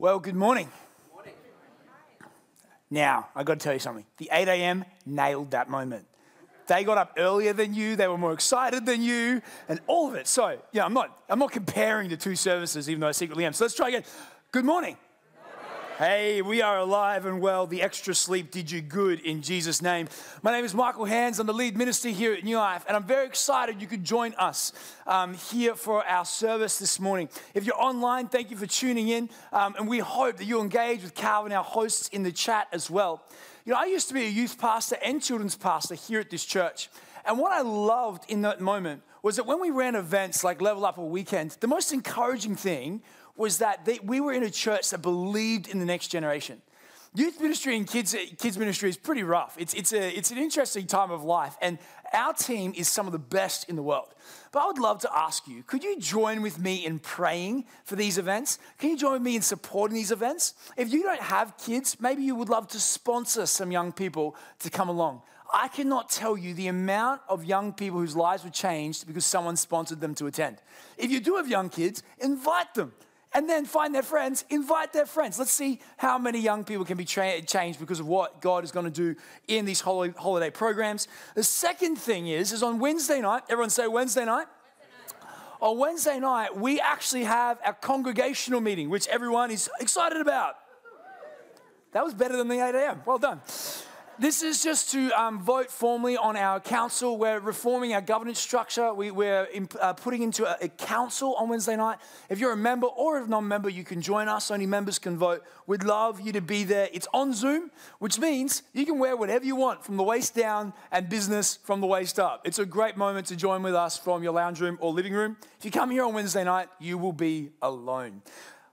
Well, good morning. Now, I've got to tell you something. The 8 a.m. nailed that moment. They got up earlier than you, they were more excited than you, and all of it. So, yeah, I'm not, I'm not comparing the two services, even though I secretly am. So let's try again. Good morning. Hey, we are alive and well. The extra sleep did you good in Jesus' name. My name is Michael Hands. I'm the lead minister here at New Life, and I'm very excited you could join us um, here for our service this morning. If you're online, thank you for tuning in, um, and we hope that you'll engage with Calvin, our hosts, in the chat as well. You know, I used to be a youth pastor and children's pastor here at this church, and what I loved in that moment was that when we ran events like Level Up or Weekend, the most encouraging thing was that they, we were in a church that believed in the next generation. Youth ministry and kids, kids ministry is pretty rough. It's, it's, a, it's an interesting time of life, and our team is some of the best in the world. But I would love to ask you could you join with me in praying for these events? Can you join with me in supporting these events? If you don't have kids, maybe you would love to sponsor some young people to come along. I cannot tell you the amount of young people whose lives were changed because someone sponsored them to attend. If you do have young kids, invite them and then find their friends, invite their friends. Let's see how many young people can be tra- changed because of what God is going to do in these holiday programs. The second thing is, is on Wednesday night, everyone say Wednesday night. On Wednesday night, we actually have our congregational meeting, which everyone is excited about. That was better than the 8 a.m. Well done. This is just to um, vote formally on our council. We're reforming our governance structure. We, are uh, putting into a, a, council on Wednesday night. If you're a member or a non member, you can join us. Only members can vote. We'd love you to be there. It's on Zoom, which means you can wear whatever you want from the waist down and business from the waist up. It's a great moment to join with us from your lounge room or living room. If you come here on Wednesday night, you will be alone.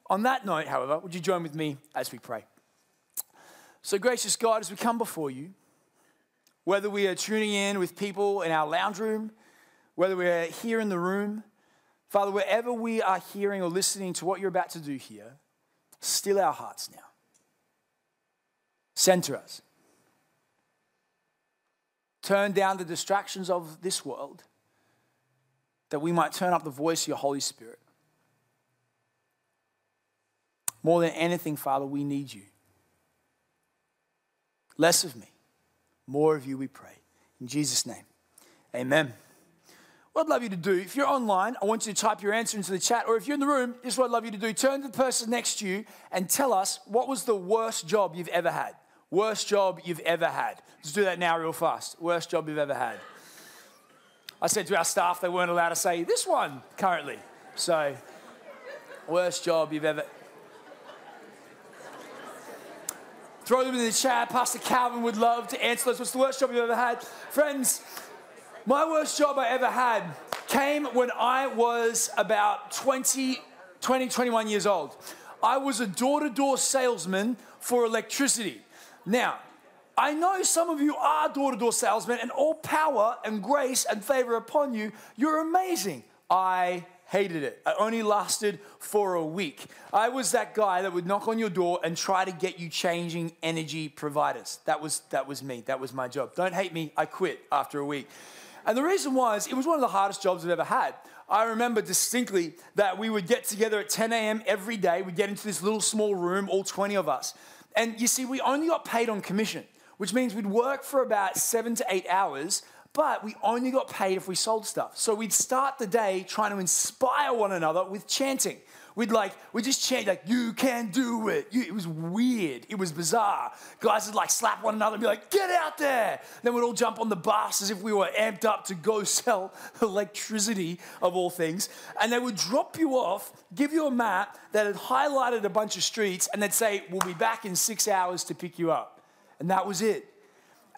On that note, however, would you join with me as we pray? So, gracious God, as we come before you, whether we are tuning in with people in our lounge room, whether we're here in the room, Father, wherever we are hearing or listening to what you're about to do here, still our hearts now. Center us. Turn down the distractions of this world that we might turn up the voice of your Holy Spirit. More than anything, Father, we need you. Less of me, more of you, we pray. In Jesus' name, amen. What I'd love you to do, if you're online, I want you to type your answer into the chat, or if you're in the room, this is what I'd love you to do. Turn to the person next to you and tell us what was the worst job you've ever had. Worst job you've ever had. Let's do that now, real fast. Worst job you've ever had. I said to our staff they weren't allowed to say this one currently. So, worst job you've ever. Throw them in the chat. Pastor Calvin would love to answer those. What's the worst job you've ever had? Friends, my worst job I ever had came when I was about 20, 20 21 years old. I was a door to door salesman for electricity. Now, I know some of you are door to door salesmen, and all power and grace and favor upon you. You're amazing. I hated it. It only lasted for a week. I was that guy that would knock on your door and try to get you changing energy providers. That was, that was me. That was my job. Don't hate me. I quit after a week. And the reason was, it was one of the hardest jobs I've ever had. I remember distinctly that we would get together at 10 a.m. every day. We'd get into this little small room, all 20 of us. And you see, we only got paid on commission, which means we'd work for about seven to eight hours but we only got paid if we sold stuff. So we'd start the day trying to inspire one another with chanting. We'd like, we just chant like, you can do it. You, it was weird. It was bizarre. Guys would like slap one another and be like, get out there. Then we'd all jump on the bus as if we were amped up to go sell electricity of all things. And they would drop you off, give you a map that had highlighted a bunch of streets, and they'd say, we'll be back in six hours to pick you up. And that was it.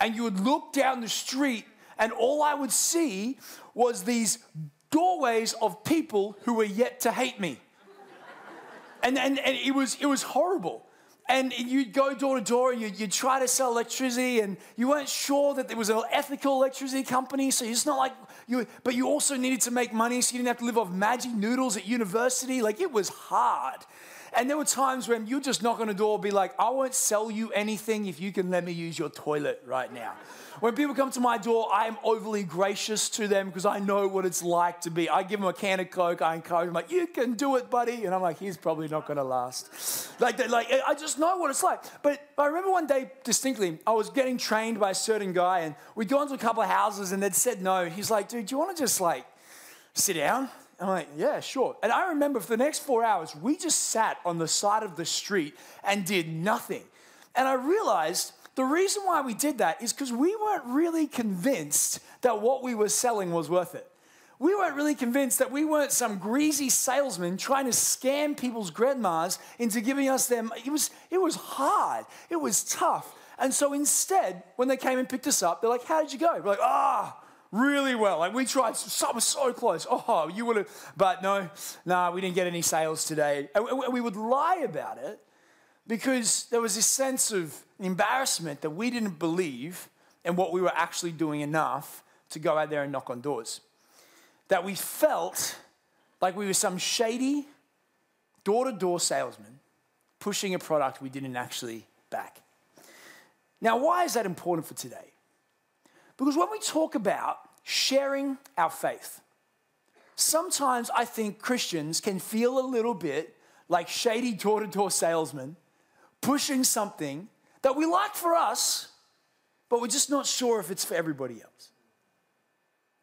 And you would look down the street and all I would see was these doorways of people who were yet to hate me. And, and, and it, was, it was horrible. And you'd go door to door and you'd, you'd, try to sell electricity, and you weren't sure that there was an ethical electricity company, so it's not like You, but you also needed to make money so you didn't have to live off magic noodles at university. Like it was hard. And there were times when you just knock on a door, be like, I won't sell you anything if you can let me use your toilet right now. When people come to my door, I am overly gracious to them because I know what it's like to be. I give them a can of Coke, I encourage them, like, you can do it, buddy. And I'm like, he's probably not going to last. Like, like, I just know what it's like. But I remember one day distinctly, I was getting trained by a certain guy, and we'd gone to a couple of houses, and they'd said no. He's like, dude, do you want to just like sit down? I'm like, yeah, sure. And I remember for the next four hours, we just sat on the side of the street and did nothing. And I realized the reason why we did that is because we weren't really convinced that what we were selling was worth it. We weren't really convinced that we weren't some greasy salesman trying to scam people's grandmas into giving us them. It was, it was hard, it was tough. And so instead, when they came and picked us up, they're like, How did you go? We're like, Ah, oh, really well. Like we tried, some so close. Oh, you would have, but no, no, nah, we didn't get any sales today. And we would lie about it because there was this sense of embarrassment that we didn't believe in what we were actually doing enough to go out there and knock on doors. That we felt like we were some shady door to door salesman pushing a product we didn't actually back. Now, why is that important for today? Because when we talk about sharing our faith, sometimes I think Christians can feel a little bit like shady door to door salesmen pushing something that we like for us, but we're just not sure if it's for everybody else.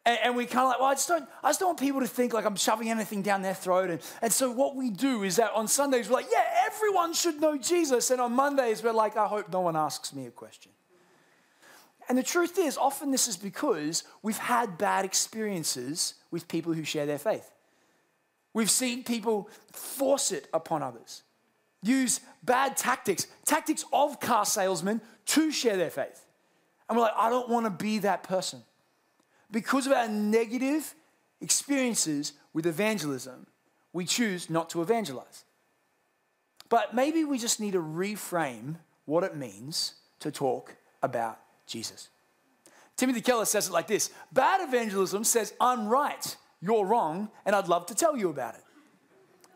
And, we kind of like, well, I just, don't, I just don't want people to think like I'm shoving anything down their throat. And, and so what we do is that on Sundays, we're like, yeah, everyone should know Jesus. And on Mondays, we're like, I hope no one asks me a question. And the truth is, often this is because we've had bad experiences with people who share their faith. We've seen people force it upon others, use bad tactics, tactics of car salesmen to share their faith. And we're like, I don't want to be that person. Because of our negative experiences with evangelism, we choose not to evangelize. But maybe we just need to reframe what it means to talk about Jesus. Timothy Keller says it like this Bad evangelism says, I'm right, you're wrong, and I'd love to tell you about it.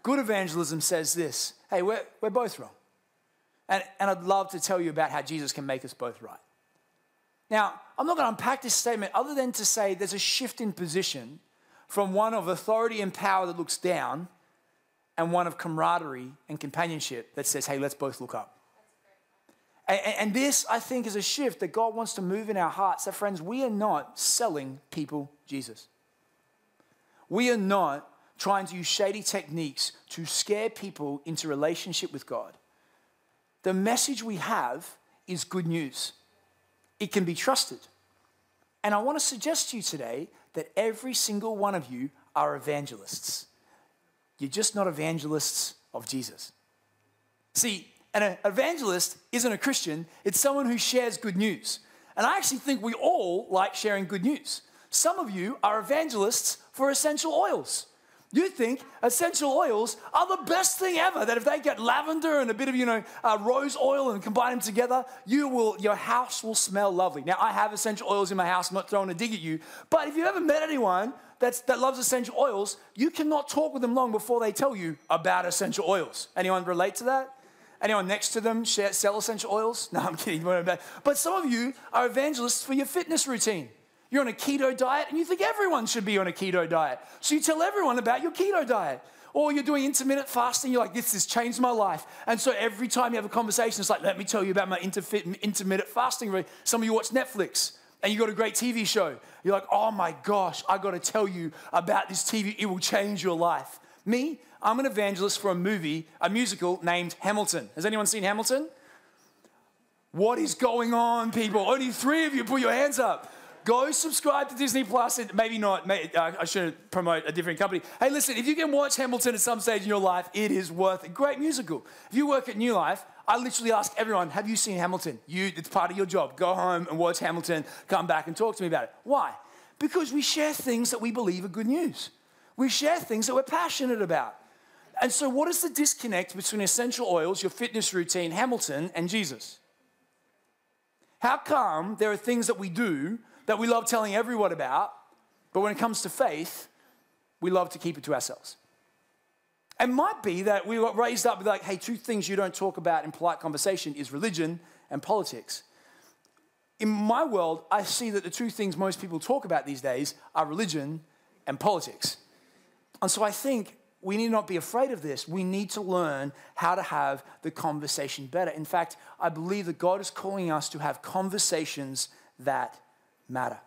Good evangelism says this hey, we're, we're both wrong. And, and I'd love to tell you about how Jesus can make us both right. Now, I'm not going to unpack this statement other than to say there's a shift in position from one of authority and power that looks down and one of camaraderie and companionship that says, hey, let's both look up. And, this, I think, is a shift that God wants to move in our hearts. That, friends, we are not selling people Jesus. We are not trying to use shady techniques to scare people into relationship with God. The message we have is good news, it can be trusted. And I want to suggest to you today that every single one of you are evangelists. You're just not evangelists of Jesus. See, an evangelist isn't a Christian, it's someone who shares good news. And I actually think we all like sharing good news. Some of you are evangelists for essential oils. You think essential oils are the best thing ever. That if they get lavender and a bit of you know uh, rose oil and combine them together, you will your house will smell lovely. Now I have essential oils in my house. I'm not throwing a dig at you, but if you ever met anyone that's, that loves essential oils, you cannot talk with them long before they tell you about essential oils. Anyone relate to that? Anyone next to them sell essential oils? No, I'm kidding. But some of you are evangelists for your fitness routine. You're on a keto diet and you think everyone should be on a keto diet. So you tell everyone about your keto diet. Or you're doing intermittent fasting, you're like, this has changed my life. And so every time you have a conversation, it's like, let me tell you about my intermittent fasting. Some of you watch Netflix and you got a great TV show. You're like, oh my gosh, I got to tell you about this TV. It will change your life. Me, I'm an evangelist for a movie, a musical named Hamilton. Has anyone seen Hamilton? What is going on, people? Only three of you put your hands up. Go subscribe to Disney Plus. Maybe not. Maybe, uh, I should promote a different company. Hey, listen, if you can watch Hamilton at some stage in your life, it is worth it. Great musical. If you work at New Life, I literally ask everyone, have you seen Hamilton? You, it's part of your job. Go home and watch Hamilton. Come back and talk to me about it. Why? Because we share things that we believe are good news. We share things that we're passionate about. And so, what is the disconnect between essential oils, your fitness routine, Hamilton, and Jesus? How come there are things that we do that we love telling everyone about, But when it comes to faith, we love to keep it to ourselves. It might be that we got raised up with like, hey, two things you don't talk about in polite conversation is religion and politics. In my world, I see that the two things most people talk about these days are religion and politics. And so I think we need not be afraid of this. We need to learn how to have the conversation better. In fact, I believe that God is calling us to have conversations that matter.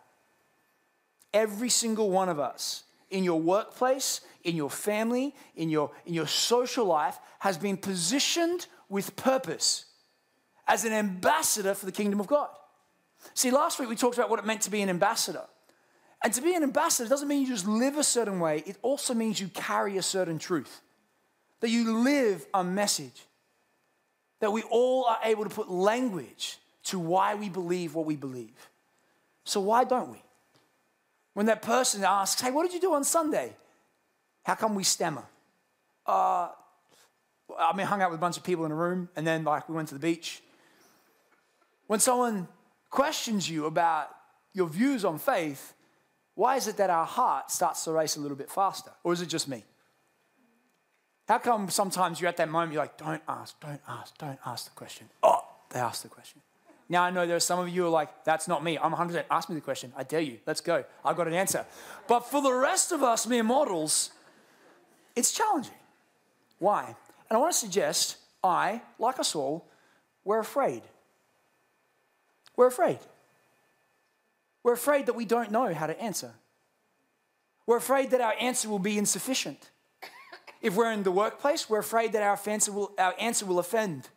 Every single one of us in your workplace, in your family, in your, in your social life has been positioned with purpose as an ambassador for the kingdom of God. See, last week we talked about what it meant to be an ambassador. And to be an ambassador doesn't mean you just live a certain way, it also means you carry a certain truth, that you live a message, that we all are able to put language to why we believe what we believe. So, why don't we? When that person asks, Hey, what did you do on Sunday? How come we stammer? Uh, I mean, hung out with a bunch of people in a room, and then like we went to the beach. When someone questions you about your views on faith, why is it that our heart starts to race a little bit faster? Or is it just me? How come sometimes you're at that moment, you're like, don't ask, don't ask, don't ask the question? Oh, they asked the question. Now I know there are some of you who are like, that's not me. I'm 100%. Ask me the question. I dare you. Let's go. I've got an answer. But for the rest of us mere mortals, it's challenging. Why? And I want to suggest I, like us all, we're afraid. We're afraid. We're afraid that we don't know how to answer. We're afraid that our answer will be insufficient. If we're in the workplace, we're afraid that our answer will, our answer will offend,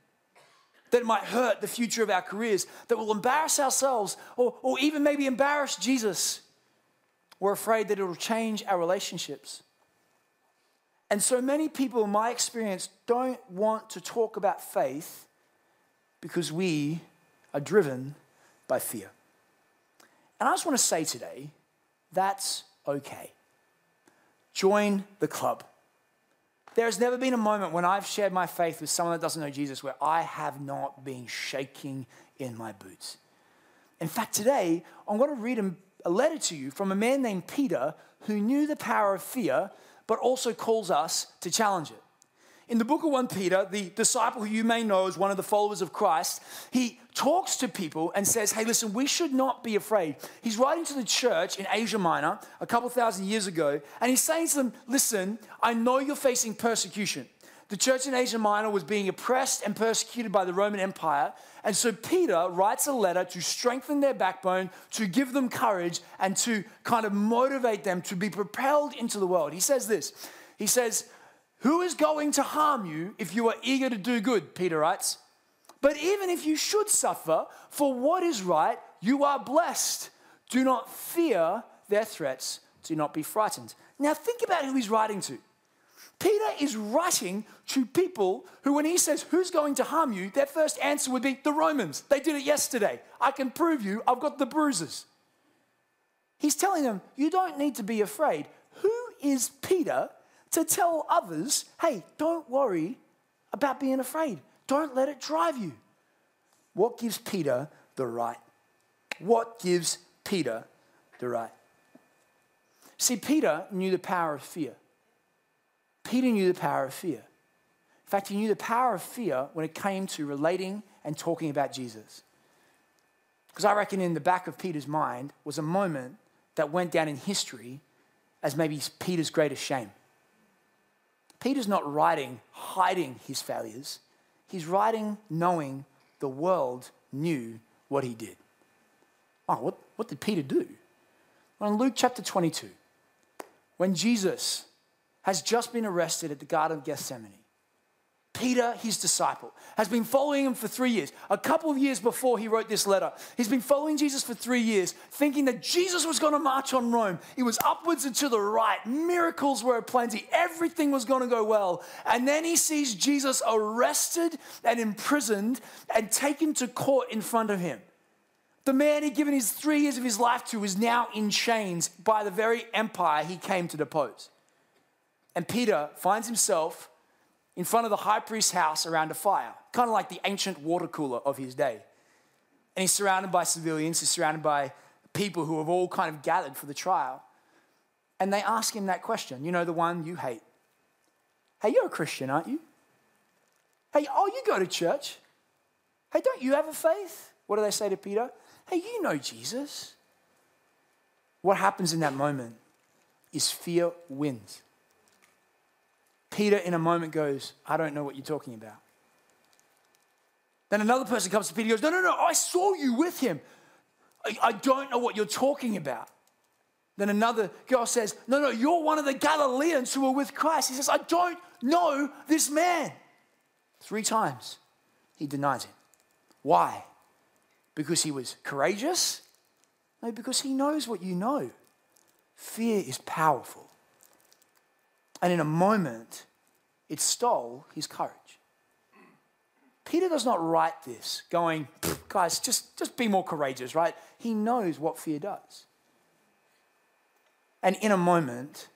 that it might hurt the future of our careers, that we'll embarrass ourselves or, or even maybe embarrass Jesus. We're afraid that it will change our relationships. And so many people, in my experience, don't want to talk about faith because we are driven by fear. And I just want to say today, that's okay. Join the club. There has never been a moment when I've shared my faith with someone that doesn't know Jesus where I have not been shaking in my boots. In fact, today, I'm going to read a letter to you from a man named Peter who knew the power of fear, but also calls us to challenge it. In the book of 1 Peter, the disciple who you may know as one of the followers of Christ, he talks to people and says, Hey, listen, we should not be afraid. He's writing to the church in Asia Minor a couple thousand years ago, and he's saying to them, Listen, I know you're facing persecution. The church in Asia Minor was being oppressed and persecuted by the Roman Empire. And so Peter writes a letter to strengthen their backbone, to give them courage, and to kind of motivate them to be propelled into the world. He says this He says, who is going to harm you if you are eager to do good? Peter writes. But even if you should suffer for what is right, you are blessed. Do not fear their threats. Do not be frightened. Now, think about who he's writing to. Peter is writing to people who, when he says, Who's going to harm you? their first answer would be the Romans. They did it yesterday. I can prove you, I've got the bruises. He's telling them, You don't need to be afraid. Who is Peter to tell others, hey, don't worry about being afraid. Don't let it drive you. What gives Peter the right? What gives Peter the right? See, Peter knew the power of fear. Peter knew the power of fear. In fact, he knew the power of fear when it came to relating and talking about Jesus. Because I reckon in the back of Peter's mind was a moment that went down in history as maybe Peter's greatest shame. Peter's not writing hiding his failures, he's writing knowing the world knew what he did. Oh, what, what did Peter do? Well, in Luke chapter 22, when Jesus has just been arrested at the Garden of Gethsemane, Peter, his disciple, has been following him for three years. A couple of years before he wrote this letter, he's been following Jesus for three years, thinking that Jesus was going to march on Rome. It was upwards and to the right. Miracles were aplenty. Everything was going to go well. And then he sees Jesus arrested and imprisoned and taken to court in front of him. The man he'd given his three years of his life to is now in chains by the very empire he came to depose. And Peter finds himself in front of the high priest's house around a fire, kind of like the ancient water cooler of his day. And he's surrounded by civilians, he's surrounded by people who have all kind of gathered for the trial. and they ask him that question. You know, the one you hate. Hey, you're a Christian, aren't you? Hey, oh, you go to church. Hey, don't you have a faith? What do they say to Peter? Hey, you know Jesus. What happens in that moment is fear wins. Peter, in a moment, goes, I don't know what you're talking about. Then another person comes to Peter and goes, No, no, no, I saw you with him. I, I don't know what you're talking about. Then another girl says, No, no, you're one of the Galileans who were with Christ. He says, I don't know this man. Three times he denies him. Why? Because he was courageous? No, because he knows what you know. Fear is powerful. And in a moment, it stole his courage. Peter does not write this going, guys, just, just be more courageous, right? He knows what fear does. And in a moment,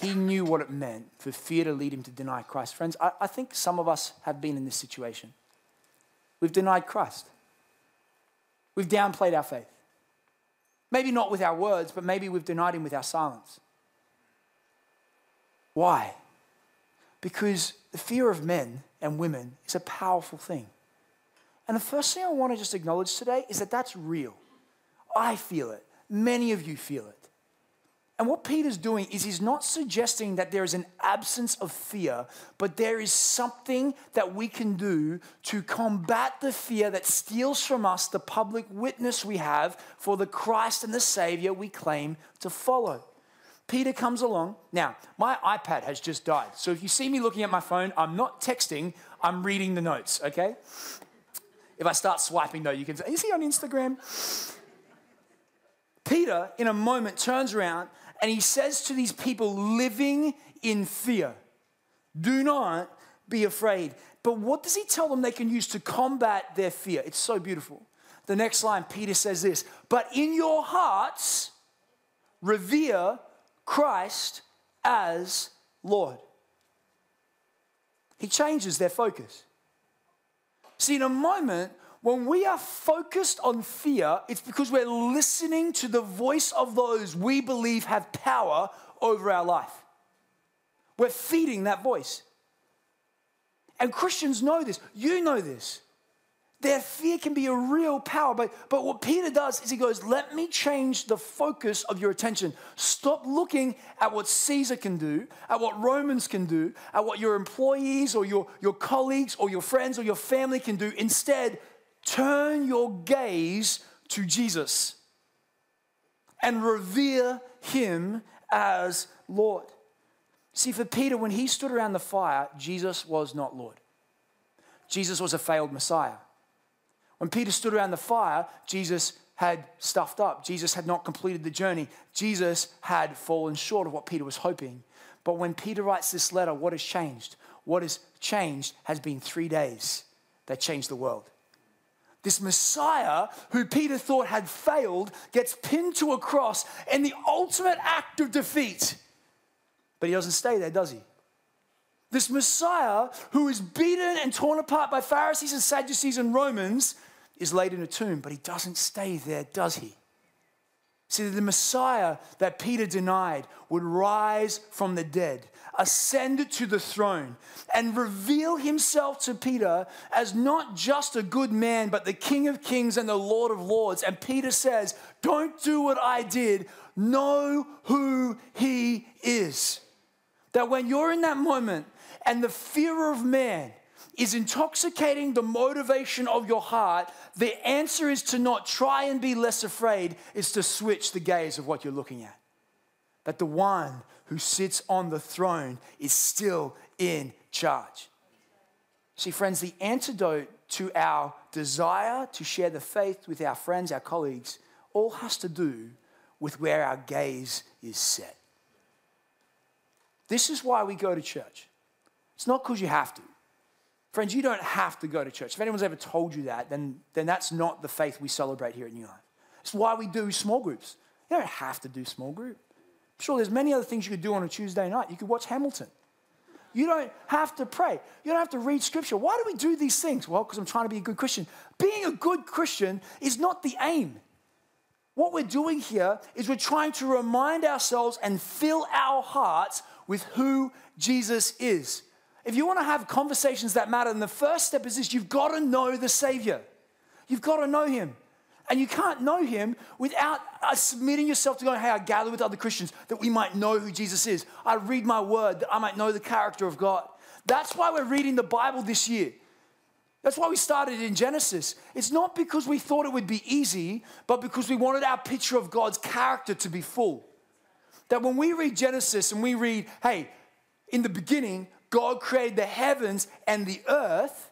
he knew what it meant for fear to lead him to deny Christ. Friends, I, I think some of us have been in this situation. We've denied Christ, we've downplayed our faith. Maybe not with our words, but maybe we've denied him with our silence. Why? Because the fear of men and women is a powerful thing. And the first thing I want to just acknowledge today is that that's real. I feel it. Many of you feel it. And what Peter's doing is he's not suggesting that there is an absence of fear, but there is something that we can do to combat the fear that steals from us the public witness we have for the Christ and the Savior we claim to follow. Peter comes along. Now, my iPad has just died. So if you see me looking at my phone, I'm not texting, I'm reading the notes, okay? If I start swiping, though, you can say, Is he on Instagram? Peter, in a moment, turns around and he says to these people living in fear, Do not be afraid. But what does he tell them they can use to combat their fear? It's so beautiful. The next line, Peter says this But in your hearts, revere Christ as Lord. He changes their focus. See, in a moment, when we are focused on fear, it's because we're listening to the voice of those we believe have power over our life. We're feeding that voice. And Christians know this. You know this. Their fear can be a real power. But, but what Peter does is he goes, Let me change the focus of your attention. Stop looking at what Caesar can do, at what Romans can do, at what your employees or your, your colleagues or your friends or your family can do. Instead, turn your gaze to Jesus and revere him as Lord. See, for Peter, when he stood around the fire, Jesus was not Lord. Jesus was a failed Messiah. When Peter stood around the fire, Jesus had stuffed up. Jesus had not completed the journey. Jesus had fallen short of what Peter was hoping. But when Peter writes this letter, what has changed? What has changed has been three days that changed the world. This Messiah, who Peter thought had failed, gets pinned to a cross in the ultimate act of defeat. But he doesn't stay there, does he? This Messiah, who is beaten and torn apart by Pharisees and Sadducees and Romans, is laid in a tomb, but he doesn't stay there, does he? See, the Messiah that Peter denied would rise from the dead, ascend to the throne, and reveal himself to Peter as not just a good man, but the King of kings and the Lord of lords. And Peter says, Don't do what I did, know who he is. That when you're in that moment and the fear of man is intoxicating the motivation of your heart, the answer is to not try and be less afraid, is to switch the gaze of what you're looking at. That the one who sits on the throne is still in charge. See, friends, the antidote to our desire to share the faith with our friends, our colleagues, all has to do with where our gaze is set. This is why we go to church. It's not because you have to. Friends, you don't have to go to church. If anyone's ever told you that, then, then that's not the faith we celebrate here at New Life. It's why we do small groups. You don't have to do small group. Sure there's many other things you could do on a Tuesday night. You could watch Hamilton. You don't have to pray. You don't have to read scripture. Why do we do these things? Well, because I'm trying to be a good Christian. Being a good Christian is not the aim. what we're doing here is we're trying to remind ourselves and fill our hearts with who Jesus is. If you want to have conversations that matter, then the first step is this you've got to know the Savior. You've got to know Him. And you can't know Him without uh, submitting yourself to going, hey, I gather with other Christians that we might know who Jesus is. I read my word that I might know the character of God. That's why we're reading the Bible this year. That's why we started in Genesis. It's not because we thought it would be easy, but because we wanted our picture of God's character to be full. That when we read Genesis and we read, hey, in the beginning, God created the heavens and the earth,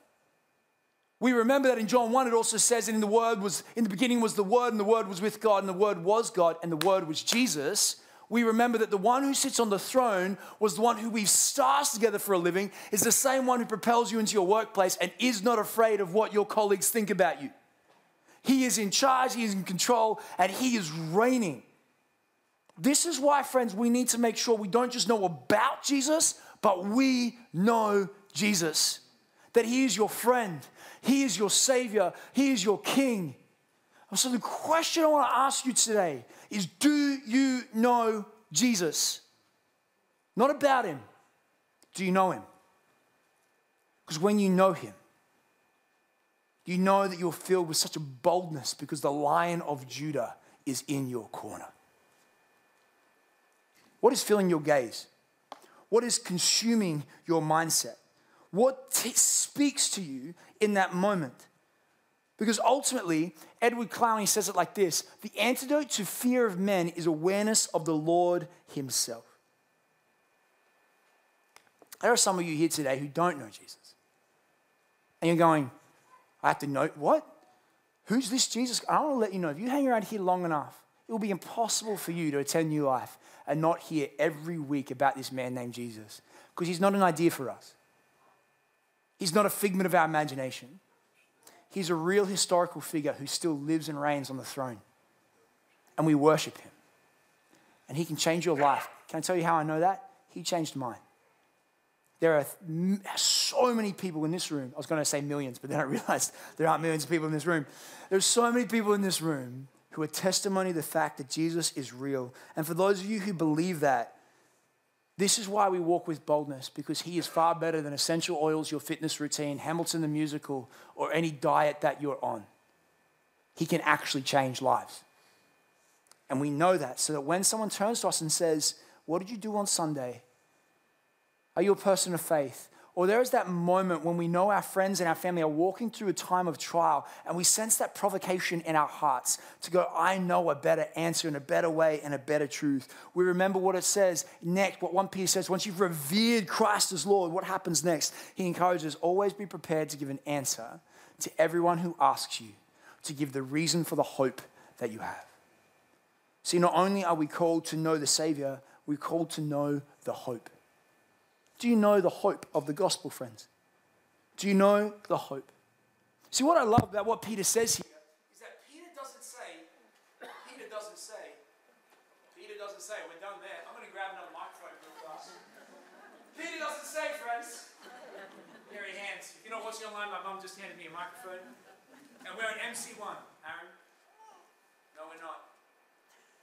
we remember that in John 1 it also says, in the word was in the beginning was the word, and the word was with God, and the word was God, and the word was Jesus. We remember that the one who sits on the throne was the one who weaves stars together for a living, is the same one who propels you into your workplace and is not afraid of what your colleagues think about you. He is in charge, he is in control, and he is reigning. This is why, friends, we need to make sure we don't just know about Jesus, but we know Jesus. That he is your friend, he is your Savior. He is your King. So, the question I want to ask you today is Do you know Jesus? Not about Him. Do you know Him? Because when you know Him, you know that you're filled with such a boldness because the Lion of Judah is in your corner. What is filling your gaze? What is consuming your mindset? What t- speaks to you in that moment? Because ultimately, Edward Clowney says it like this The antidote to fear of men is awareness of the Lord Himself. There are some of you here today who don't know Jesus. And you're going, I have to know what? Who's this Jesus? I want to let you know if you hang around here long enough, it will be impossible for you to attend new life and not hear every week about this man named Jesus. Because he's not an idea for us. He's not a figment of our imagination. He's a real historical figure who still lives and reigns on the throne. And we worship him. And he can change your life. Can I tell you how I know that? He changed mine. There are so many people in this room. I was going to say millions, but then I realized there aren't millions of people in this room. There's so many people in this room who are testimony to the fact that Jesus is real. And for those of you who believe that, this is why we walk with boldness, because He is far better than essential oils, your fitness routine, Hamilton the musical, or any diet that you're on. He can actually change lives. And we know that, so that when someone turns to us and says, What did you do on Sunday? Are you a person of faith? Or there is that moment when we know our friends and our family are walking through a time of trial and we sense that provocation in our hearts to go, I know a better answer and a better way and a better truth. We remember what it says next, what 1 Peter says, once you've revered Christ as Lord, what happens next? He encourages, always be prepared to give an answer to everyone who asks you, to give the reason for the hope that you have. See, not only are we called to know the Savior, we're called to know the hope. Do you know the hope of the gospel, friends? Do you know the hope? See, what I love about what Peter says here is that Peter doesn't say, Peter doesn't say, Peter doesn't say, we're done there. I'm going to grab another microphone real fast. Peter doesn't say, friends, here he hands. If you're not watching online, my mum just handed me a microphone. And we're on MC1, Aaron. No, we're not.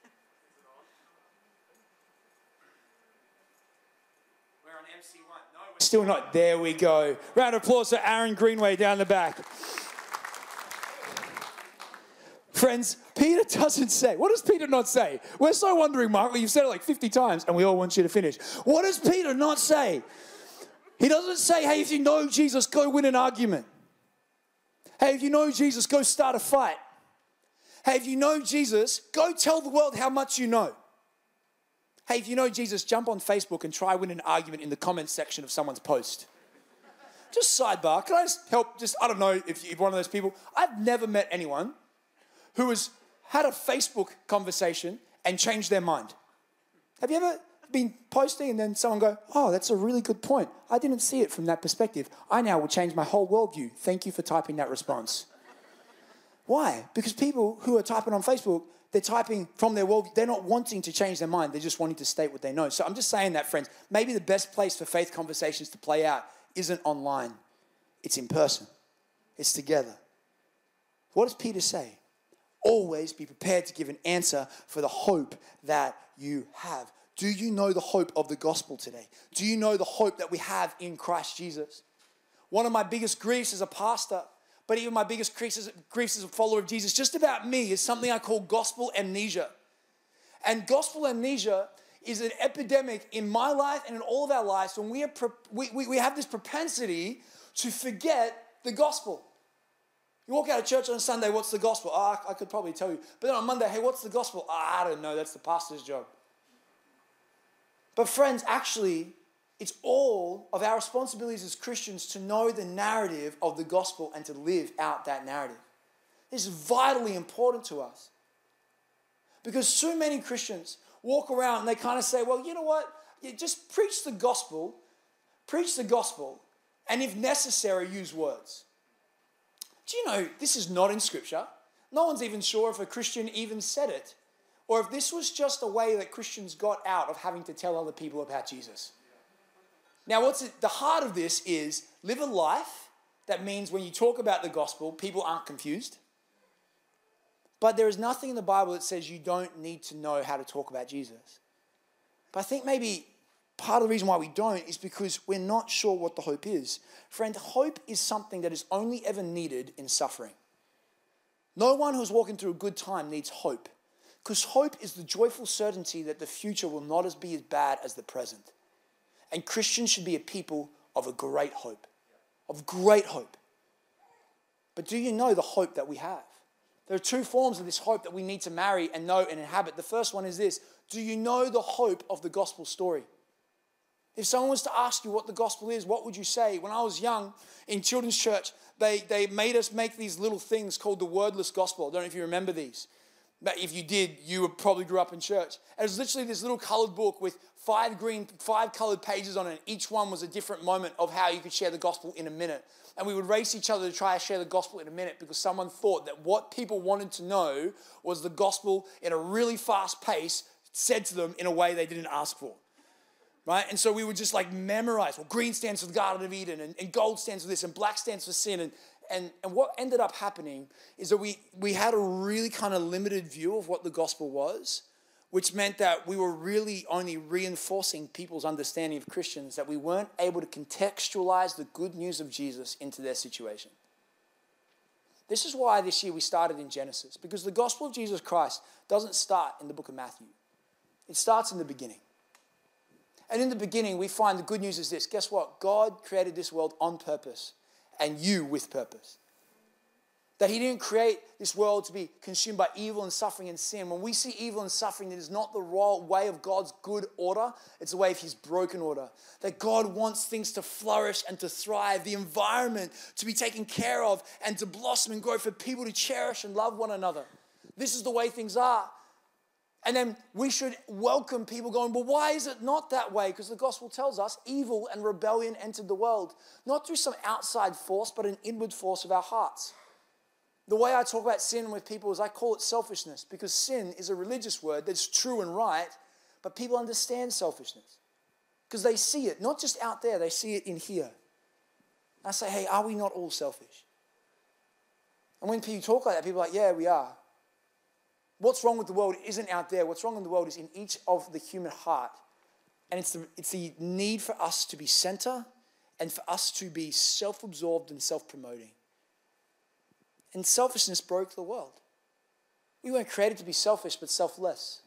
MC1. No, we're still not. There we go. Round of applause for Aaron Greenway down the back. Friends, Peter doesn't say. What does Peter not say? We're so wondering, Mark. You've said it like 50 times, and we all want you to finish. What does Peter not say? He doesn't say, hey, if you know Jesus, go win an argument. Hey, if you know Jesus, go start a fight. Hey, if you know Jesus, go tell the world how much you know. Hey, if you know Jesus, jump on Facebook and try win an argument in the comments section of someone's post. Just sidebar, can I just help? Just, I don't know if you're one of those people. I've never met anyone who has had a Facebook conversation and changed their mind. Have you ever been posting and then someone go, oh, that's a really good point. I didn't see it from that perspective. I now will change my whole worldview. Thank you for typing that response. Why? Because people who are typing on Facebook they're typing from their world. They're not wanting to change their mind. They're just wanting to state what they know. So I'm just saying that, friends. Maybe the best place for faith conversations to play out isn't online, it's in person, it's together. What does Peter say? always be prepared to give an answer for the hope that you have. Do you know the hope of the gospel today? Do you know the hope that we have in Christ Jesus? One of my biggest griefs as a pastor, but even my biggest griefs as, a follower of Jesus, just about me, is something I call gospel amnesia. And gospel amnesia is an epidemic in my life and in all of our lives when we, are, we, we, we have this propensity to forget the gospel. You walk out of church on Sunday, what's the gospel? Oh, I could probably tell you. But then on Monday, hey, what's the gospel? Oh, I don't know, that's the pastor's job. But friends, actually, it's all of our responsibilities as Christians to know the narrative of the gospel and to live out that narrative. This is vitally important to us. Because so many Christians walk around and they kind of say, well, you know what? You just preach the gospel, preach the gospel, and if necessary, use words. Do you know this is not in scripture? No one's even sure if a Christian even said it, or if this was just a way that Christians got out of having to tell other people about Jesus. Now, what's it, the heart of this is live a life that means when you talk about the gospel, people aren't confused. But there is nothing in the Bible that says you don't need to know how to talk about Jesus. But I think maybe part of the reason why we don't is because we're not sure what the hope is. Friend, hope is something that is only ever needed in suffering. No one who's walking through a good time needs hope, because hope is the joyful certainty that the future will not be as bad as the present. And Christians should be a people of a great hope, of great hope. But do you know the hope that we have? There are two forms of this hope that we need to marry and know and inhabit. The first one is this Do you know the hope of the gospel story? If someone was to ask you what the gospel is, what would you say? When I was young in children's church, they, they made us make these little things called the wordless gospel. I don't know if you remember these. But if you did, you would probably grew up in church. And it was literally this little colored book with five green, five colored pages on it. Each one was a different moment of how you could share the gospel in a minute and we would race each other to try to share the gospel in a minute because someone thought that what people wanted to know was the gospel in a really fast pace said to them in a way they didn't ask for. Right? And so we would just like memorize. Well, green stands for the Garden of Eden, and, and gold stands for this, and black stands for sin. And, and, and what ended up happening is that we, we had a really kind of limited view of what the gospel was which meant that we were really only reinforcing people's understanding of Christians, that we weren't able to contextualize the good news of Jesus into their situation. This is why this year we started in Genesis, because the gospel of Jesus Christ doesn't start in the book of Matthew, it starts in the beginning. And in the beginning, we find the good news is this guess what? God created this world on purpose, and you with purpose. That he didn't create this world to be consumed by evil and suffering and sin. When we see evil and suffering, it is not the way of God's good order, it's the way of his broken order. That God wants things to flourish and to thrive, the environment to be taken care of and to blossom and grow, for people to cherish and love one another. This is the way things are. And then we should welcome people going, well, why is it not that way? Because the gospel tells us evil and rebellion entered the world, not through some outside force, but an inward force of our hearts. The way I talk about sin with people is I call it selfishness because sin is a religious word that's true and right, but people understand selfishness because they see it, not just out there, they see it in here. I say, hey, are we not all selfish? And when people talk like that, people are like, yeah, we are. What's wrong with the world isn't out there. What's wrong in the world is in each of the human heart. And it's the, it's the need for us to be center and for us to be self absorbed and self promoting. And selfishness broke the world. We weren't created to be selfish, but selfless.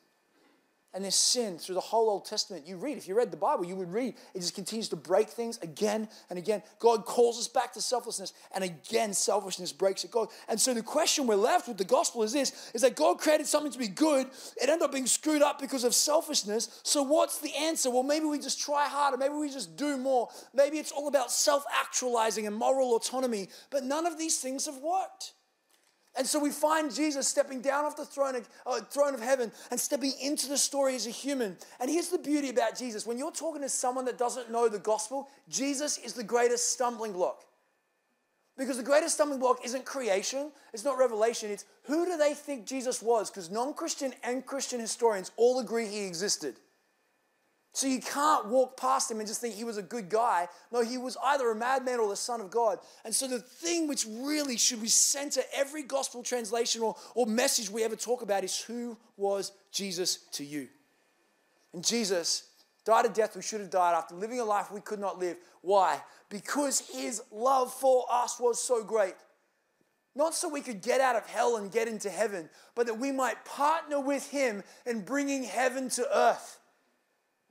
And this sin through the whole Old Testament, you read, if you read the Bible, you would read, it just continues to break things again and again. God calls us back to selflessness, and again, selfishness breaks it. God. And so the question we're left with the gospel is this is that God created something to be good, it ended up being screwed up because of selfishness. So what's the answer? Well, maybe we just try harder, maybe we just do more. Maybe it's all about self-actualizing and moral autonomy, but none of these things have worked. And so we find Jesus stepping down off the throne of, uh, throne of heaven and stepping into the story as a human. And here's the beauty about Jesus when you're talking to someone that doesn't know the gospel, Jesus is the greatest stumbling block. Because the greatest stumbling block isn't creation, it's not revelation, it's who do they think Jesus was? Because non Christian and Christian historians all agree he existed. So you can't walk past him and just think he was a good guy. No, he was either a madman or the Son of God. And so the thing which really should we center every gospel translation or, or message we ever talk about is who was Jesus to you? And Jesus died a death we should have died after living a life we could not live. Why? Because his love for us was so great. Not so we could get out of hell and get into heaven, but that we might partner with him in bringing heaven to earth.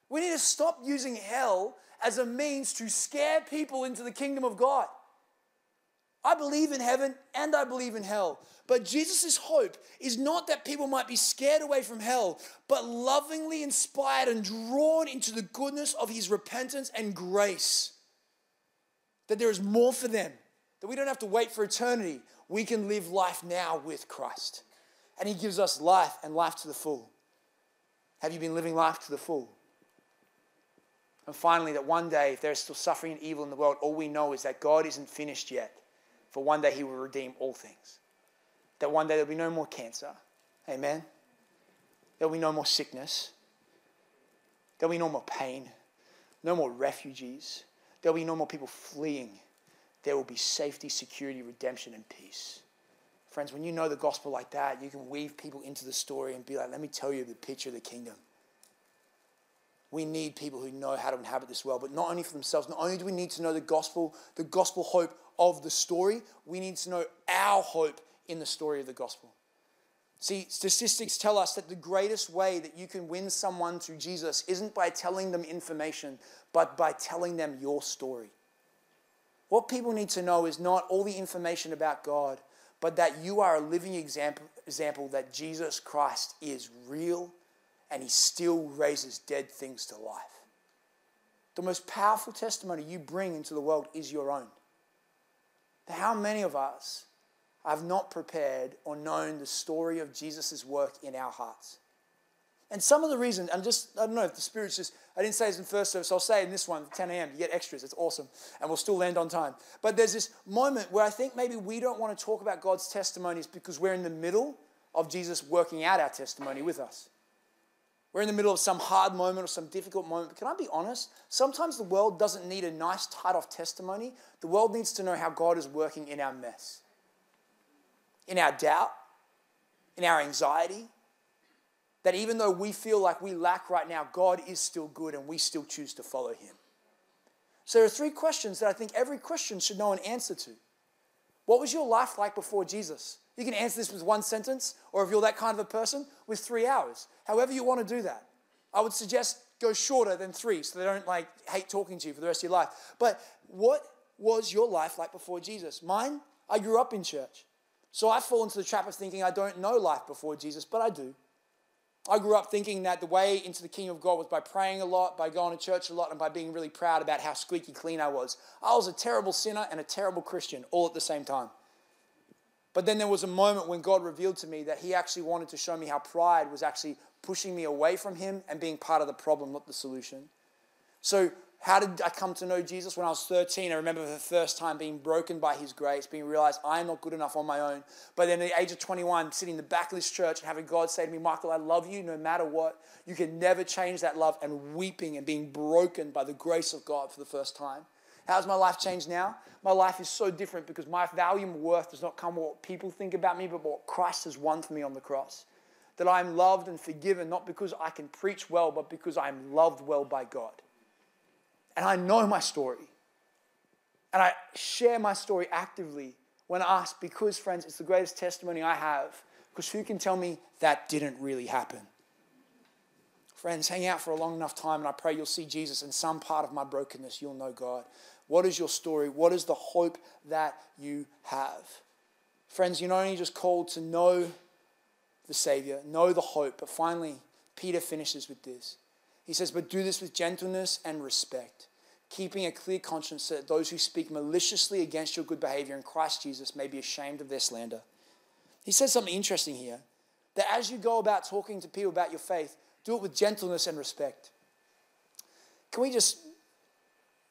We need to stop using hell as a means to scare people into the kingdom of God. I believe in heaven and I believe in hell. But Jesus' hope is not that people might be scared away from hell, but lovingly inspired and drawn into the goodness of his repentance and grace. That there is more for them, that we don't have to wait for eternity. We can live life now with Christ. And he gives us life and life to the full. Have you been living life to the full? And finally, that one day, if there's still suffering and evil in the world, all we know is that God isn't finished yet. For one day, He will redeem all things. That one day there'll be no more cancer. Amen. There'll be no more sickness. There'll be no more pain. No more refugees. There'll be no more people fleeing. There will be safety, security, redemption, and peace. Friends, when you know the gospel like that, you can weave people into the story and be like, let me tell you the picture of the kingdom. We need people who know how to inhabit this world, but not only for themselves. Not only do we need to know the gospel, the gospel hope of the story, we need to know our hope in the story of the gospel. See, statistics tell us that the greatest way that you can win someone to Jesus isn't by telling them information, but by telling them your story. What people need to know is not all the information about God, but that you are a living example, example that Jesus Christ is real and he still raises dead things to life. The most powerful testimony you bring into the world is your own. How many of us have not prepared or known the story of Jesus' work in our hearts? And some of the reason, I'm just, I don't know if the Spirit's just, I didn't say this in the first service, I'll say it in this one, 10 a.m. You get extras, it's awesome. And we'll still land on time. But there's this moment where I think maybe we don't want to talk about God's testimonies because we're in the middle of Jesus working out our testimony with us. We're in the middle of some hard moment or some difficult moment. But can I be honest? Sometimes the world doesn't need a nice, tied off testimony. The world needs to know how God is working in our mess, in our doubt, in our anxiety. That even though we feel like we lack right now, God is still good and we still choose to follow Him. So there are three questions that I think every Christian should know an answer to. What was your life like before Jesus? You can answer this with one sentence, or if you're that kind of a person, with three hours. However, you want to do that. I would suggest go shorter than three so they don't like hate talking to you for the rest of your life. But what was your life like before Jesus? Mine, I grew up in church. So I fall into the trap of thinking I don't know life before Jesus, but I do. I grew up thinking that the way into the kingdom of God was by praying a lot, by going to church a lot, and by being really proud about how squeaky clean I was. I was a terrible sinner and a terrible Christian all at the same time. But then there was a moment when God revealed to me that He actually wanted to show me how pride was actually pushing me away from Him and being part of the problem, not the solution. So, how did I come to know Jesus? When I was 13, I remember for the first time being broken by His grace, being realized I am not good enough on my own. But then at the age of 21, sitting in the back of this church and having God say to me, Michael, I love you no matter what. You can never change that love, and weeping and being broken by the grace of God for the first time. How's my life changed now? My life is so different because my value and worth does not come what people think about me, but what Christ has won for me on the cross. That I am loved and forgiven, not because I can preach well, but because I am loved well by God. And I know my story. And I share my story actively when asked, because, friends, it's the greatest testimony I have. Because who can tell me that didn't really happen? Friends, hang out for a long enough time, and I pray you'll see Jesus in some part of my brokenness. You'll know God. What is your story? What is the hope that you have? Friends, you're not only just called to know the Savior, know the hope, but finally, Peter finishes with this. He says, But do this with gentleness and respect, keeping a clear conscience so that those who speak maliciously against your good behavior in Christ Jesus may be ashamed of their slander. He says something interesting here that as you go about talking to people about your faith, do it with gentleness and respect. Can we just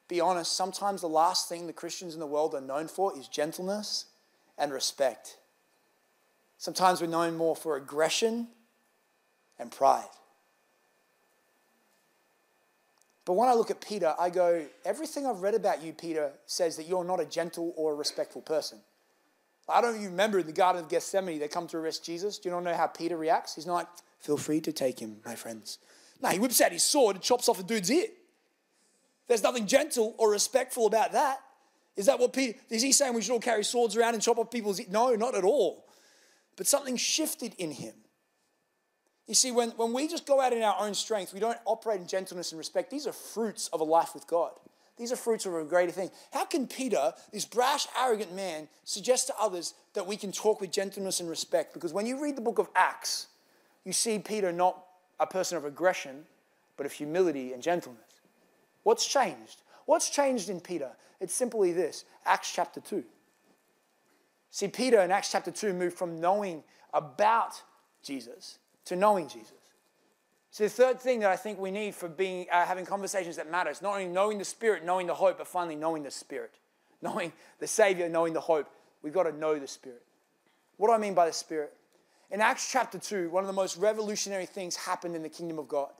be honest, sometimes the last thing the Christians in the world are known for is gentleness and respect. Sometimes we're known more for aggression and pride. But when I look at Peter, I go, everything I've read about you, Peter, says that you're not a gentle or a respectful person. I don't even remember in the Garden of Gethsemane, they come to arrest Jesus. Do you not know how Peter reacts? He's not feel free to take him, my friends. No, he whips out his sword and chops off a dude's ear. There's nothing gentle or respectful about that. Is that what Peter, is he saying we should all carry swords around and chop off people's? No, not at all. But something shifted in him. You see, when, when we just go out in our own strength, we don't operate in gentleness and respect. These are fruits of a life with God. These are fruits of a greater thing. How can Peter, this brash, arrogant man, suggest to others that we can talk with gentleness and respect? Because when you read the book of Acts, you see Peter not a person of aggression, but of humility and gentleness. What's changed? What's changed in Peter? It's simply this Acts chapter 2. See, Peter in Acts chapter 2 moved from knowing about Jesus to knowing Jesus. So the third thing that I think we need for being uh, having conversations that matter is not only knowing the Spirit, knowing the hope, but finally knowing the Spirit, knowing the Savior, knowing the hope. We've got to know the Spirit. What do I mean by the Spirit? In Acts chapter 2, one of the most revolutionary things happened in the kingdom of God.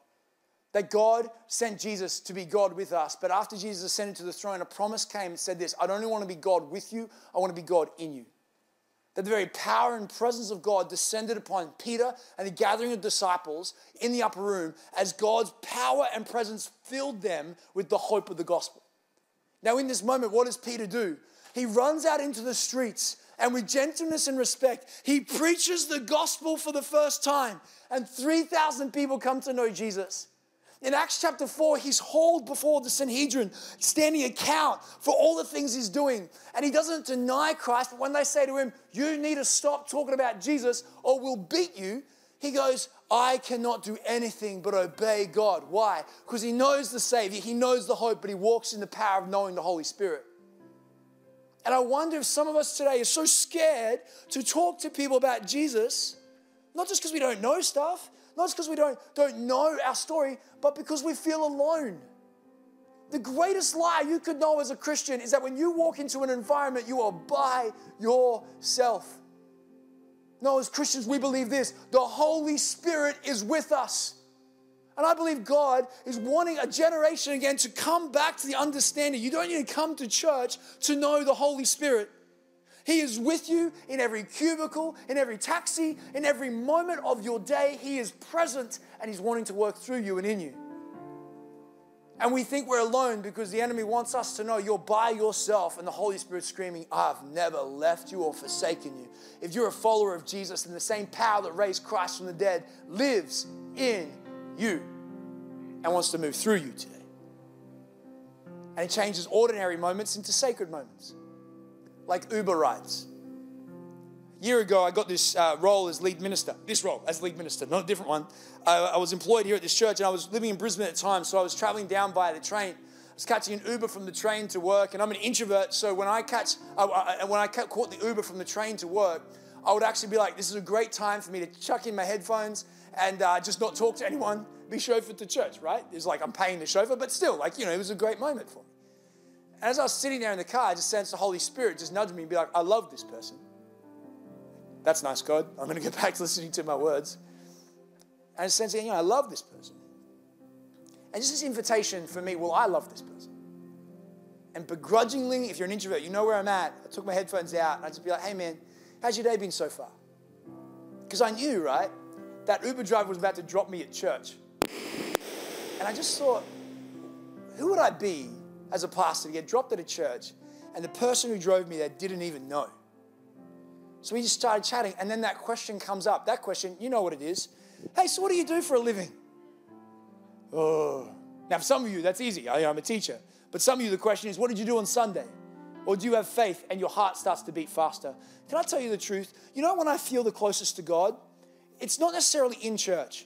That God sent Jesus to be God with us, but after Jesus ascended to the throne, a promise came and said this I don't only want to be God with you, I want to be God in you that the very power and presence of God descended upon Peter and the gathering of disciples in the upper room as God's power and presence filled them with the hope of the gospel. Now, in this moment, what does Peter do? He runs out into the streets and with gentleness and respect, he preaches the gospel for the first time, and 3,000 people come to know Jesus. In Acts chapter 4, he's hauled before the Sanhedrin, standing account for all the things he's doing. And he doesn't deny Christ, but when they say to him, You need to stop talking about Jesus or we'll beat you, he goes, I cannot do anything but obey God. Why? Because he knows the Savior, he knows the hope, but he walks in the power of knowing the Holy Spirit. And I wonder if some of us today are so scared to talk to people about Jesus, not just because we don't know stuff, not just because we don't, don't know our story, but because we feel alone. The greatest lie you could know as a Christian is that when you walk into an environment, you are by yourself. No, as Christians, we believe this the Holy Spirit is with us. And I believe God is wanting a generation again to come back to the understanding. You don't need to come to church to know the Holy Spirit. He is with you in every cubicle, in every taxi, in every moment of your day. He is present and He's wanting to work through you and in you. And we think we're alone because the enemy wants us to know you're by yourself and the Holy Spirit screaming, I've never left you or forsaken you. If you're a follower of Jesus, then the same power that raised Christ from the dead lives in you and wants to move through you today. And it changes ordinary moments into sacred moments like Uber rides. A year ago, I got this uh, role as lead minister. This role as lead minister, not a different one. Uh, I was employed here at this church, and I was living in Brisbane at the time, so I was traveling down by the train. I was catching an Uber from the train to work, and I'm an introvert, so when I catch, uh, uh when I caught the Uber from the train to work, I would actually be like, "This is a great time for me to chuck in my headphones and uh, just not talk to anyone, be chauffeured to church." Right? It's like I'm paying the chauffeur, but still, like you know, it was a great moment for me. And as I was sitting there in the car, I just sensed the Holy Spirit just nudge me and be like, I love this person. That's nice, God. I'm going to get back to listening to my words. And sensing, you know, I love this person. And just this invitation for me, well, I love this person. And begrudgingly, if you're an introvert, you know where I'm at. I took my headphones out and I'd just be like, hey man, how's your day been so far? Because I knew, right, that Uber driver was about to drop me at church. And I just thought, who would I be as a pastor to get dropped at a church, and the person who drove me there didn't even know. So we just started chatting, and then that question comes up. That question, you know what it is. Hey, so what do you do for a living? Oh. Now, for some of you, that's easy. I, I'm a teacher. But some of you, the question is, what did you do on Sunday? Or do you have faith and your heart starts to beat faster? Can I tell you the truth? You know when I feel the closest to God? It's not necessarily in church.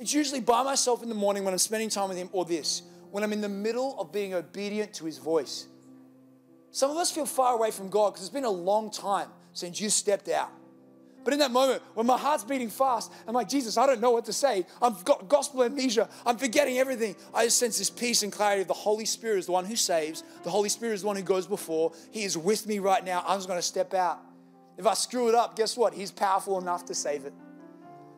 It's usually by myself in the morning when I'm spending time with Him, or this when I'm in the middle of being obedient to His voice. Some of us feel far away from God because it's been a long time since you stepped out. But in that moment, when my heart's beating fast, I'm like, Jesus, I don't know what to say. I've got gospel amnesia. I'm forgetting everything. I just sense this peace and clarity of the Holy Spirit is the one who saves. The Holy Spirit is the one who goes before. He is with me right now. I'm just going to step out. If I screw it up, guess what? He's powerful enough to save it.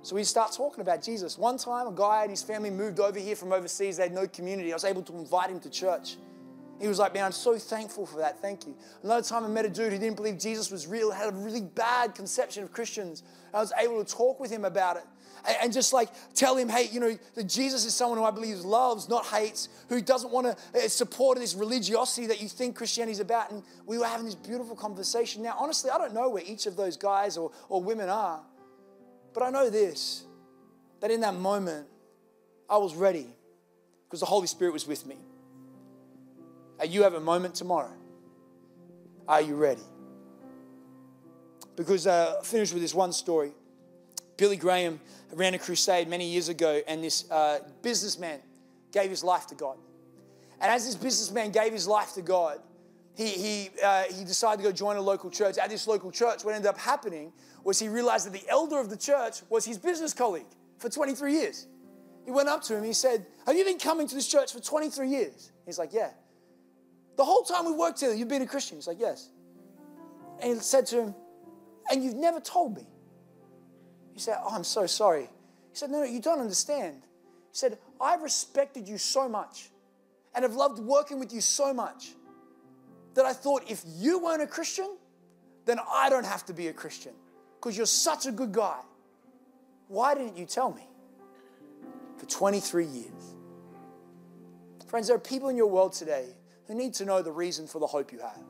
So we start talking about Jesus. One time, a guy and his family moved over here from overseas. They had no community. I was able to invite him to church. He was like, Man, I'm so thankful for that. Thank you. Another time, I met a dude who didn't believe Jesus was real, had a really bad conception of Christians. I was able to talk with him about it and just like tell him, hey, you know, that Jesus is someone who I believe loves, not hates, who doesn't want to uh, support this religiosity that you think Christianity is about. And we were having this beautiful conversation. Now, honestly, I don't know where each of those guys or, or women are, but I know this that in that moment, I was ready because the Holy Spirit was with me. And you have a moment tomorrow. Are you ready? Because uh, I finished with this one story. Billy Graham ran a crusade many years ago, and this uh, businessman gave his life to God. And as this businessman gave his life to God, he, he, uh, he decided to go join a local church. At this local church, what ended up happening was he realized that the elder of the church was his business colleague for 23 years. He went up to him, he said, Have you been coming to this church for 23 years? He's like, Yeah. The whole time we worked together, you've been a Christian? He's like, Yes. And he said to him, And you've never told me. He said, Oh, I'm so sorry. He said, No, no, you don't understand. He said, I've respected you so much and have loved working with you so much that I thought if you weren't a Christian, then I don't have to be a Christian because you're such a good guy. Why didn't you tell me? For 23 years. Friends, there are people in your world today who need to know the reason for the hope you have.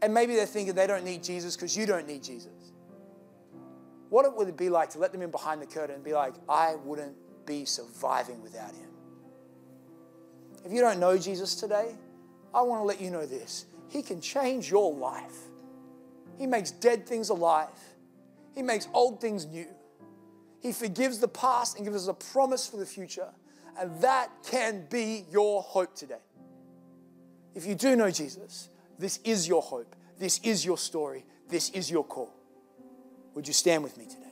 And maybe they're thinking they don't need Jesus because you don't need Jesus. What would it be like to let them in behind the curtain and be like, I wouldn't be surviving without him? If you don't know Jesus today, I want to let you know this. He can change your life. He makes dead things alive, He makes old things new. He forgives the past and gives us a promise for the future. And that can be your hope today. If you do know Jesus, this is your hope. This is your story. This is your call. Would you stand with me today?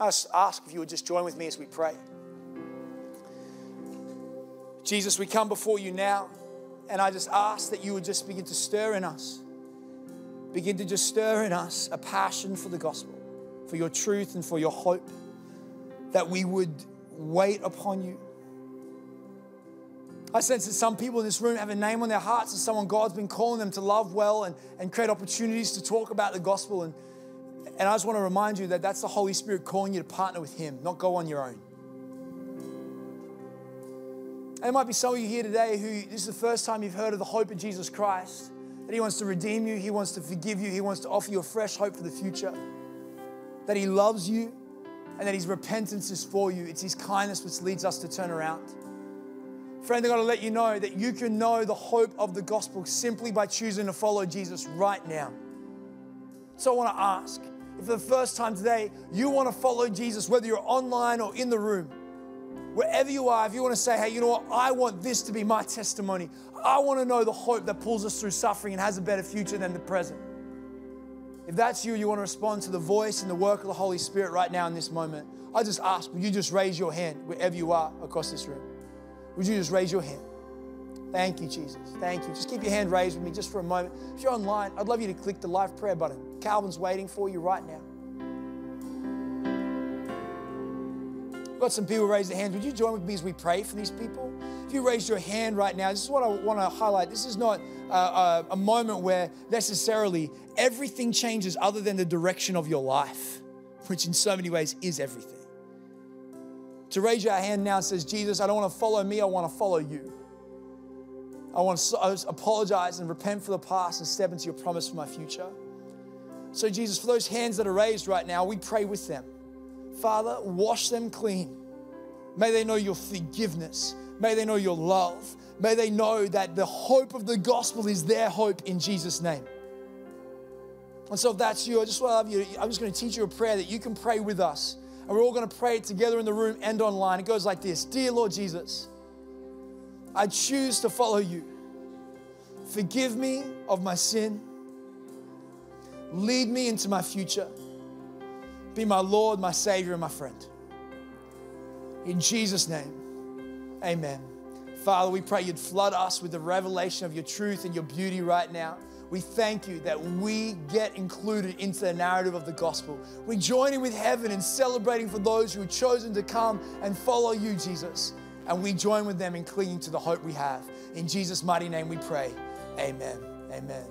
I ask if you would just join with me as we pray. Jesus, we come before you now, and I just ask that you would just begin to stir in us. Begin to just stir in us a passion for the gospel, for your truth, and for your hope, that we would wait upon you I sense that some people in this room have a name on their hearts and someone God's been calling them to love well and, and create opportunities to talk about the gospel. And, and I just want to remind you that that's the Holy Spirit calling you to partner with Him, not go on your own. There might be some of you here today who this is the first time you've heard of the hope of Jesus Christ, that He wants to redeem you, He wants to forgive you, He wants to offer you a fresh hope for the future, that He loves you, and that His repentance is for you. It's His kindness which leads us to turn around. Friend, I got to let you know that you can know the hope of the gospel simply by choosing to follow Jesus right now. So I want to ask if for the first time today you want to follow Jesus, whether you're online or in the room, wherever you are, if you want to say, hey, you know what, I want this to be my testimony. I want to know the hope that pulls us through suffering and has a better future than the present. If that's you, you want to respond to the voice and the work of the Holy Spirit right now in this moment, I just ask, will you just raise your hand wherever you are across this room? Would you just raise your hand? Thank you, Jesus. Thank you. Just keep your hand raised with me just for a moment. If you're online, I'd love you to click the live prayer button. Calvin's waiting for you right now. Got some people raise their hands. Would you join with me as we pray for these people? If you raise your hand right now, this is what I want to highlight. This is not a, a, a moment where necessarily everything changes other than the direction of your life, which in so many ways is everything to raise your hand now says, Jesus, I don't want to follow me, I want to follow you. I want to uh, apologize and repent for the past and step into your promise for my future. So, Jesus, for those hands that are raised right now, we pray with them. Father, wash them clean. May they know your forgiveness. May they know your love. May they know that the hope of the gospel is their hope in Jesus' name. And so, if that's you, I just want to love you. I'm just going to teach you a prayer that you can pray with us and we're all going to pray it together in the room and online. It goes like this Dear Lord Jesus, I choose to follow you. Forgive me of my sin. Lead me into my future. Be my Lord, my Savior, and my friend. In Jesus' name, amen. Father, we pray you'd flood us with the revelation of your truth and your beauty right now. We thank you that we get included into the narrative of the gospel. We join in with heaven in celebrating for those who have chosen to come and follow you, Jesus. And we join with them in clinging to the hope we have. In Jesus' mighty name we pray. Amen. Amen.